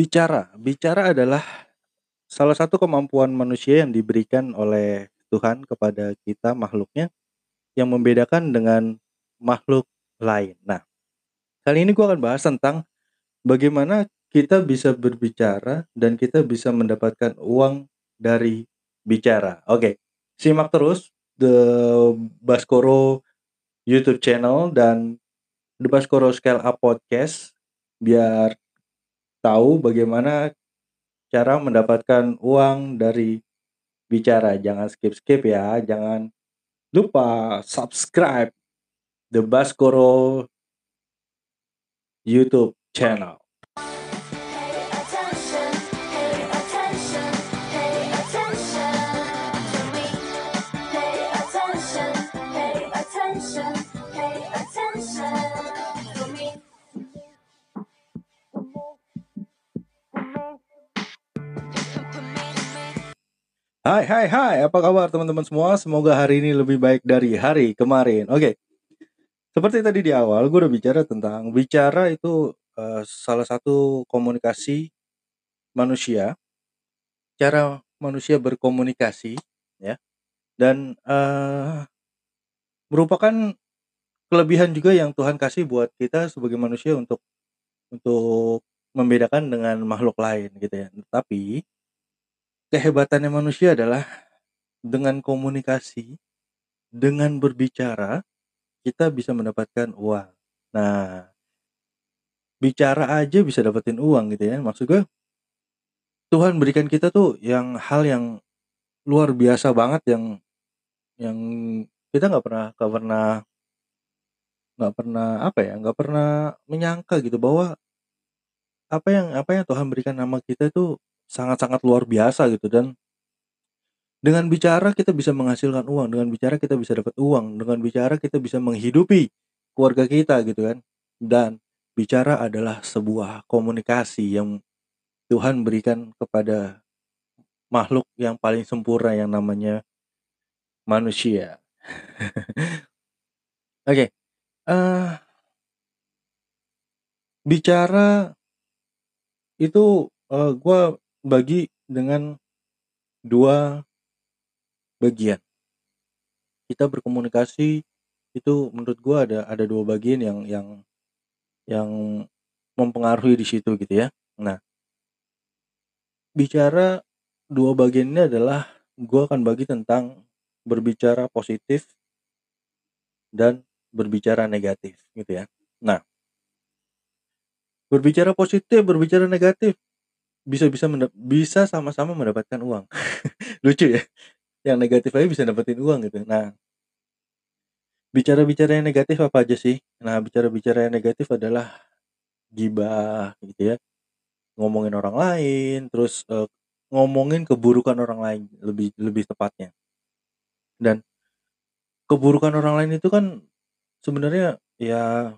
Bicara. Bicara adalah salah satu kemampuan manusia yang diberikan oleh Tuhan kepada kita makhluknya, yang membedakan dengan makhluk lain. Nah, kali ini gue akan bahas tentang bagaimana kita bisa berbicara dan kita bisa mendapatkan uang dari bicara. Oke, simak terus The Baskoro YouTube channel dan The Baskoro Scale Up Podcast biar tahu bagaimana cara mendapatkan uang dari bicara. Jangan skip-skip ya, jangan lupa subscribe The Baskoro YouTube channel. Hai hai hai, apa kabar teman-teman semua? Semoga hari ini lebih baik dari hari kemarin. Oke. Seperti tadi di awal gue udah bicara tentang bicara itu eh, salah satu komunikasi manusia, cara manusia berkomunikasi ya. Dan eh merupakan kelebihan juga yang Tuhan kasih buat kita sebagai manusia untuk untuk membedakan dengan makhluk lain gitu ya. Tapi kehebatannya manusia adalah dengan komunikasi, dengan berbicara, kita bisa mendapatkan uang. Nah, bicara aja bisa dapetin uang gitu ya. Maksud gue, Tuhan berikan kita tuh yang hal yang luar biasa banget yang yang kita nggak pernah nggak pernah nggak pernah apa ya nggak pernah menyangka gitu bahwa apa yang apa yang Tuhan berikan nama kita itu sangat-sangat luar biasa gitu. Dan dengan bicara kita bisa menghasilkan uang dengan bicara kita bisa dapat uang dengan bicara kita bisa menghidupi keluarga kita gitu kan. Dan bicara adalah sebuah komunikasi yang Tuhan berikan kepada makhluk yang paling sempurna yang namanya manusia. Oke eh bicara itu eh, gua bagi dengan dua bagian. Kita berkomunikasi itu menurut gua ada ada dua bagian yang yang yang mempengaruhi di situ gitu ya. Nah bicara dua bagian ini adalah gua akan bagi tentang berbicara positif dan berbicara negatif gitu ya. Nah berbicara positif berbicara negatif bisa bisa sama-sama mendapatkan uang. Lucu ya yang negatif aja bisa dapetin uang gitu. Nah bicara-bicara yang negatif apa aja sih? Nah bicara-bicara yang negatif adalah gibah gitu ya. Ngomongin orang lain terus eh, ngomongin keburukan orang lain lebih lebih tepatnya. Dan keburukan orang lain itu kan sebenarnya ya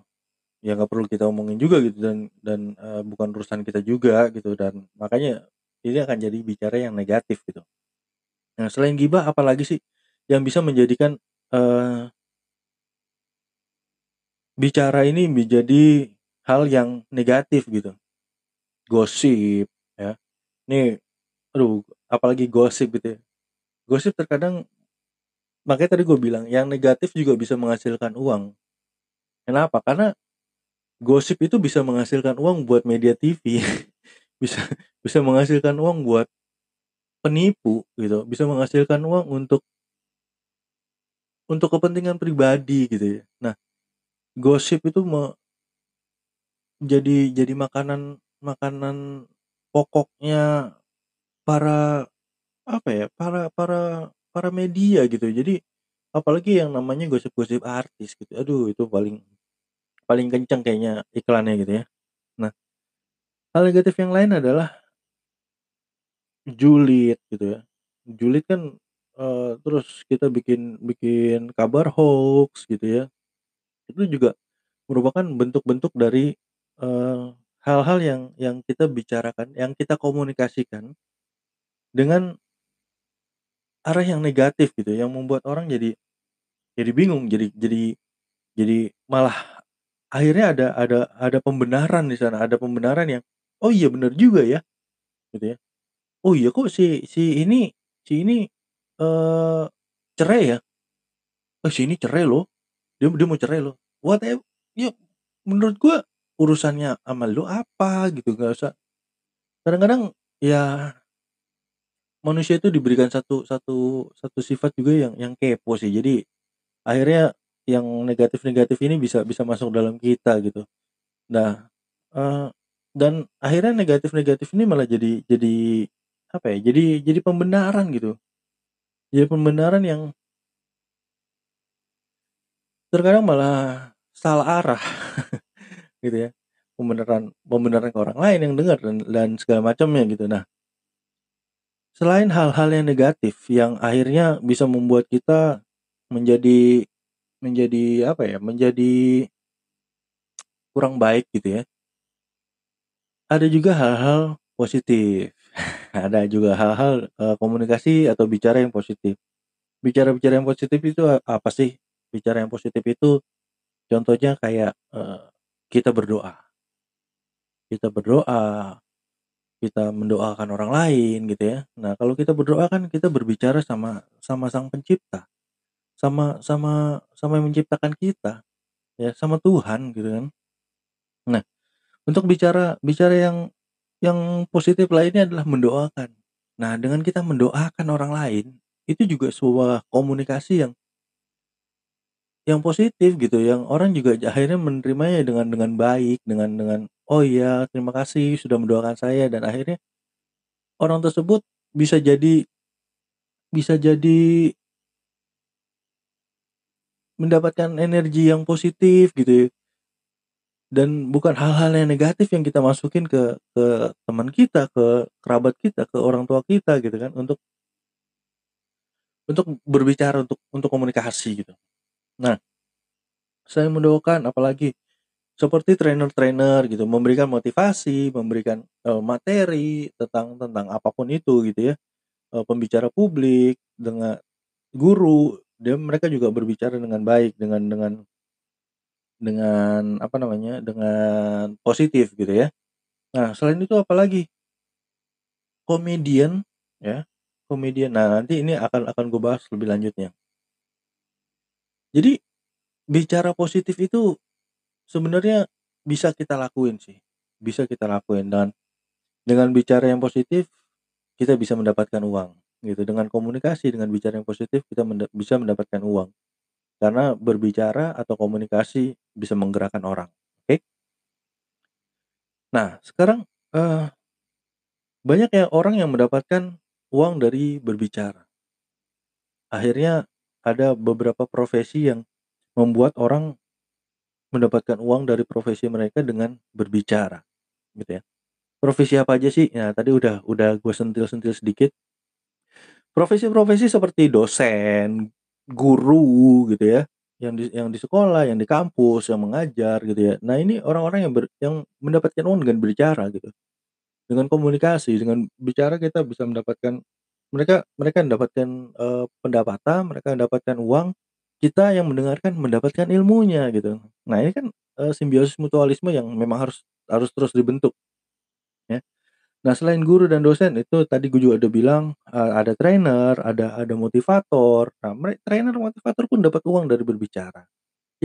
ya nggak perlu kita omongin juga gitu dan dan eh, bukan urusan kita juga gitu dan makanya ini akan jadi bicara yang negatif gitu. Nah selain gibah apalagi sih yang bisa menjadikan eh, bicara ini menjadi hal yang negatif gitu? Gosip ya. Nih aduh apalagi gosip gitu ya. Gosip terkadang makanya tadi gue bilang yang negatif juga bisa menghasilkan uang. Kenapa? Karena gosip itu bisa menghasilkan uang buat media TV bisa bisa menghasilkan uang buat penipu gitu. Bisa menghasilkan uang untuk untuk kepentingan pribadi gitu ya. Nah gosip itu me- jadi jadi makanan makanan pokoknya para apa ya para para para media gitu. Jadi apalagi yang namanya gosip-gosip artis gitu. Aduh itu paling paling kenceng kayaknya iklannya gitu ya. Nah hal negatif yang lain adalah julid gitu ya. Julid kan eh, terus kita bikin bikin kabar hoax gitu ya. Itu juga merupakan bentuk-bentuk dari eh, hal-hal yang yang kita bicarakan yang kita komunikasikan dengan arah yang negatif gitu yang membuat orang jadi jadi bingung jadi jadi jadi malah akhirnya ada ada ada pembenaran di sana ada pembenaran yang oh iya bener juga ya gitu ya. Oh iya kok si si ini si ini eh cerai ya? Eh si ini cerai loh dia dia mau cerai loh. Whatever ya menurut gua urusannya sama lu apa? gitu gak usah. Kadang-kadang ya manusia itu diberikan satu satu satu sifat juga yang yang kepo sih. Jadi akhirnya yang negatif-negatif ini bisa bisa masuk dalam kita gitu. Nah eh, dan akhirnya negatif-negatif ini malah jadi jadi apa ya jadi jadi pembenaran gitu. Jadi pembenaran yang terkadang malah salah arah gitu ya. Pembenaran pembenaran ke orang lain yang dengar dan, dan segala macamnya gitu. Nah selain hal-hal yang negatif yang akhirnya bisa membuat kita menjadi menjadi apa ya menjadi kurang baik gitu ya. Ada juga hal-hal positif. Ada juga hal-hal eh, komunikasi atau bicara yang positif. Bicara-bicara yang positif itu apa sih? Bicara yang positif itu contohnya kayak eh, kita berdoa. Kita berdoa kita mendoakan orang lain gitu ya. Nah kalau kita berdoa kan kita berbicara sama sama sang pencipta sama sama sama yang menciptakan kita ya sama Tuhan gitu kan. Nah untuk bicara bicara yang yang positif lainnya adalah mendoakan. Nah dengan kita mendoakan orang lain itu juga sebuah komunikasi yang yang positif gitu yang orang juga akhirnya menerimanya dengan dengan baik dengan dengan oh iya terima kasih sudah mendoakan saya dan akhirnya orang tersebut bisa jadi bisa jadi mendapatkan energi yang positif gitu ya. Dan bukan hal-hal yang negatif yang kita masukin ke ke teman kita ke kerabat kita ke orang tua kita gitu kan untuk untuk berbicara untuk untuk komunikasi gitu. Nah saya mendoakan apalagi seperti trainer-trainer gitu memberikan motivasi memberikan eh, materi tentang tentang apa pun itu gitu ya. Eh, pembicara publik dengan guru dia mereka juga berbicara dengan baik dengan dengan dengan apa namanya dengan positif gitu ya. Nah selain itu apalagi komedian ya. Komedian. Nah nanti ini akan akan gue bahas lebih lanjutnya. Jadi bicara positif itu sebenarnya bisa kita lakuin sih. Bisa kita lakuin dan dengan bicara yang positif kita bisa mendapatkan uang gitu. Dengan komunikasi dengan bicara yang positif kita menda- bisa mendapatkan uang. Karena berbicara atau komunikasi bisa menggerakkan orang oke? Nah sekarang eh, banyak ya orang yang mendapatkan uang dari berbicara. Akhirnya ada beberapa profesi yang membuat orang mendapatkan uang dari profesi mereka dengan berbicara gitu ya. Profesi apa aja sih? Nah tadi udah udah gue sentil-sentil sedikit profesi-profesi seperti dosen guru gitu ya yang di yang di sekolah yang di kampus yang mengajar gitu ya. Nah ini orang-orang yang ber, yang mendapatkan uang dengan berbicara gitu. Dengan komunikasi dengan bicara kita bisa mendapatkan mereka mereka mendapatkan eh, pendapatan mereka mendapatkan uang kita yang mendengarkan mendapatkan ilmunya gitu. Nah ini kan eh, simbiosis mutualisme yang memang harus harus terus dibentuk nah selain guru dan dosen itu tadi gue juga udah bilang eh, ada trainer ada ada motivator. Nah mereka trainer motivator pun dapat uang dari berbicara.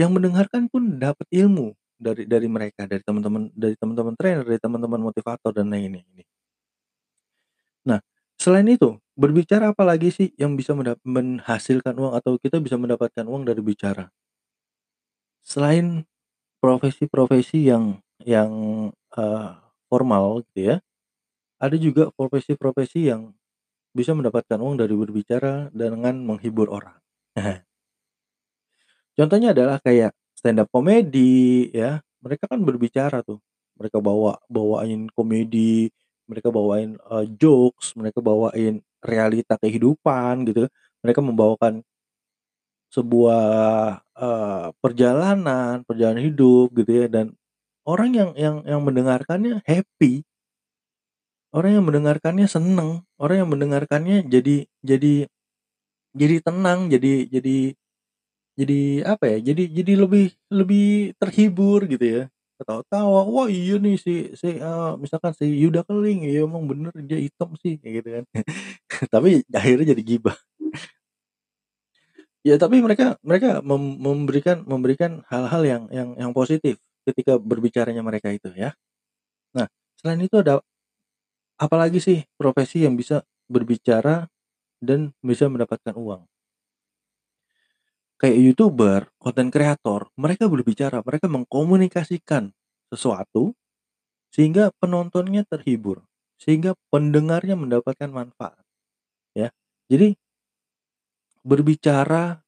Yang mendengarkan pun dapat ilmu dari dari mereka dari teman-teman dari teman-teman trainer dari teman-teman motivator dan lainnya ini Nah, selain itu, berbicara apa lagi sih yang bisa menghasilkan uang atau kita bisa mendapatkan uang dari bicara? Selain profesi-profesi yang yang, eee, formal gitu ya, ada juga profesi-profesi yang bisa mendapatkan uang dari berbicara dengan menghibur orang. Contohnya adalah kayak stand up comedy ya, mereka kan berbicara tuh, mereka bawa bawain komedi, mereka bawain, eee, jokes, mereka bawain realita kehidupan gitu, mereka membawakan sebuah, eee, perjalanan perjalanan hidup gitu ya. Dan orang yang yang yang mendengarkannya happy, orang yang mendengarkannya seneng, orang yang mendengarkannya jadi jadi jadi tenang, jadi jadi jadi apa ya, jadi jadi lebih lebih terhibur gitu ya. ketawa-tawa, "Wah iya nih si si, eee, misalkan si Yuda Keling, iya emang bener dia hitam sih," kayak gitu kan. Tapi akhirnya jadi gibah. Ya tapi mereka mereka mem memberikan memberikan hal-hal yang yang yang positif ketika berbicaranya mereka itu ya. Nah, selain itu ada apalagi sih profesi yang bisa berbicara dan bisa mendapatkan uang? Kayak YouTuber, konten kreator, mereka berbicara, mereka mengkomunikasikan sesuatu sehingga penontonnya terhibur, sehingga pendengarnya mendapatkan manfaat, ya. Jadi berbicara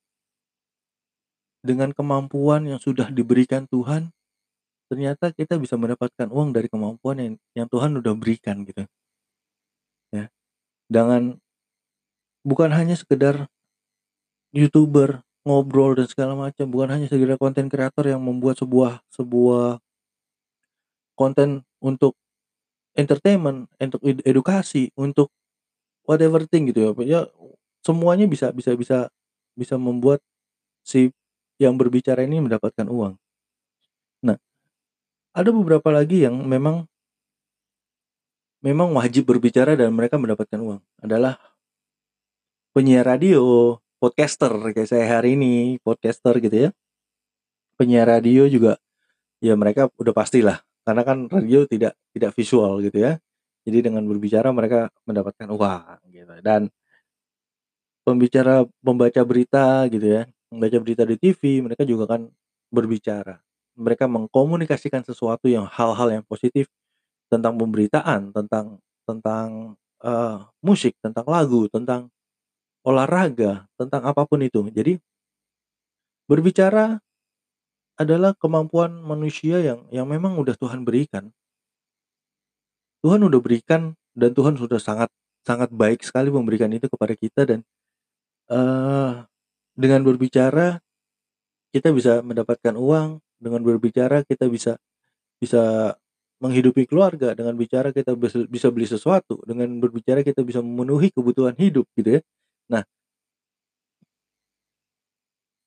dengan kemampuan yang sudah diberikan Tuhan, ternyata kita bisa mendapatkan uang dari kemampuan yang yang Tuhan udah berikan gitu. Ya. Dengan bukan hanya sekedar YouTuber, ngobrol dan segala macam, bukan hanya sekedar konten kreator yang membuat sebuah sebuah konten untuk entertainment, untuk ed edukasi, untuk whatever thing gitu ya, pokoknya semuanya bisa bisa bisa bisa membuat si yang berbicara ini mendapatkan uang. Nah, ada beberapa lagi yang memang memang wajib berbicara dan mereka mendapatkan uang, adalah penyiar radio, podcaster kayak saya hari ini, podcaster gitu ya. Penyiar radio juga ya mereka udah pastilah, karena kan radio tidak tidak visual gitu ya. Jadi dengan berbicara mereka mendapatkan uang gitu dan pembicara pembaca berita gitu ya, membaca berita di TV mereka juga kan berbicara. Mereka mengkomunikasikan sesuatu yang hal-hal yang positif tentang pemberitaan, tentang tentang, eee, musik, tentang lagu, tentang olahraga, tentang apa pun itu. Jadi berbicara adalah kemampuan manusia yang yang memang udah Tuhan berikan. Tuhan udah berikan dan Tuhan sudah sangat sangat baik sekali memberikan itu kepada kita dan, eee, dengan berbicara kita bisa mendapatkan uang, dengan berbicara kita bisa bisa menghidupi keluarga, dengan bicara kita bisa beli sesuatu, dengan berbicara kita bisa memenuhi kebutuhan hidup gitu ya. Nah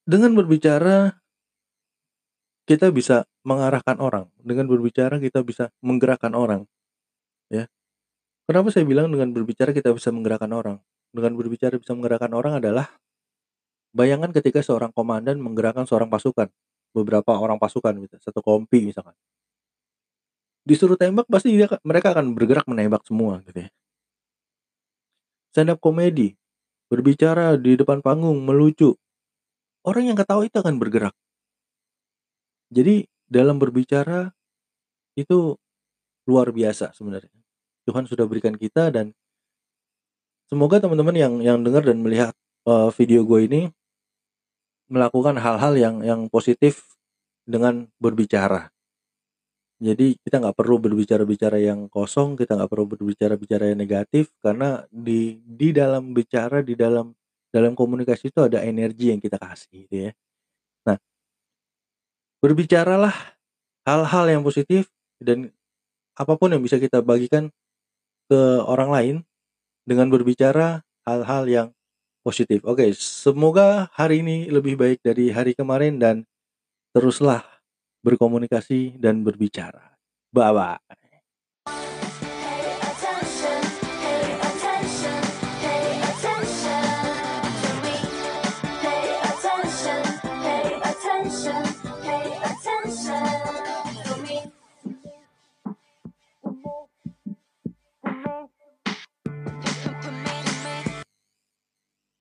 dengan berbicara kita bisa mengarahkan orang, dengan berbicara kita bisa menggerakkan orang, ya. Kenapa saya bilang dengan berbicara kita bisa menggerakkan orang? Dengan berbicara bisa menggerakkan orang adalah bayangkan ketika seorang komandan menggerakkan seorang pasukan, beberapa orang pasukan gitu, satu kompi misalkan. Disuruh tembak pasti dia ka mereka akan bergerak menembak semua gitu ya. Stand up comedy, berbicara di depan panggung, melucu, orang yang ketawa itu akan bergerak. Jadi dalam berbicara itu luar biasa sebenarnya. Tuhan sudah berikan kita dan semoga teman-teman yang yang dengar dan melihat, eee, video gue ini melakukan hal-hal yang yang positif dengan berbicara. Jadi kita nggak perlu berbicara-bicara yang kosong, kita nggak perlu berbicara-bicara yang negatif karena di di dalam bicara, di dalam dalam komunikasi itu ada energi yang kita kasih gitu ya. Nah berbicaralah hal-hal yang positif dan apa pun yang bisa kita bagikan ke orang lain dengan berbicara hal-hal yang positif. Oke, semoga hari ini lebih baik dari hari kemarin dan teruslah berkomunikasi dan berbicara. Bye-bye.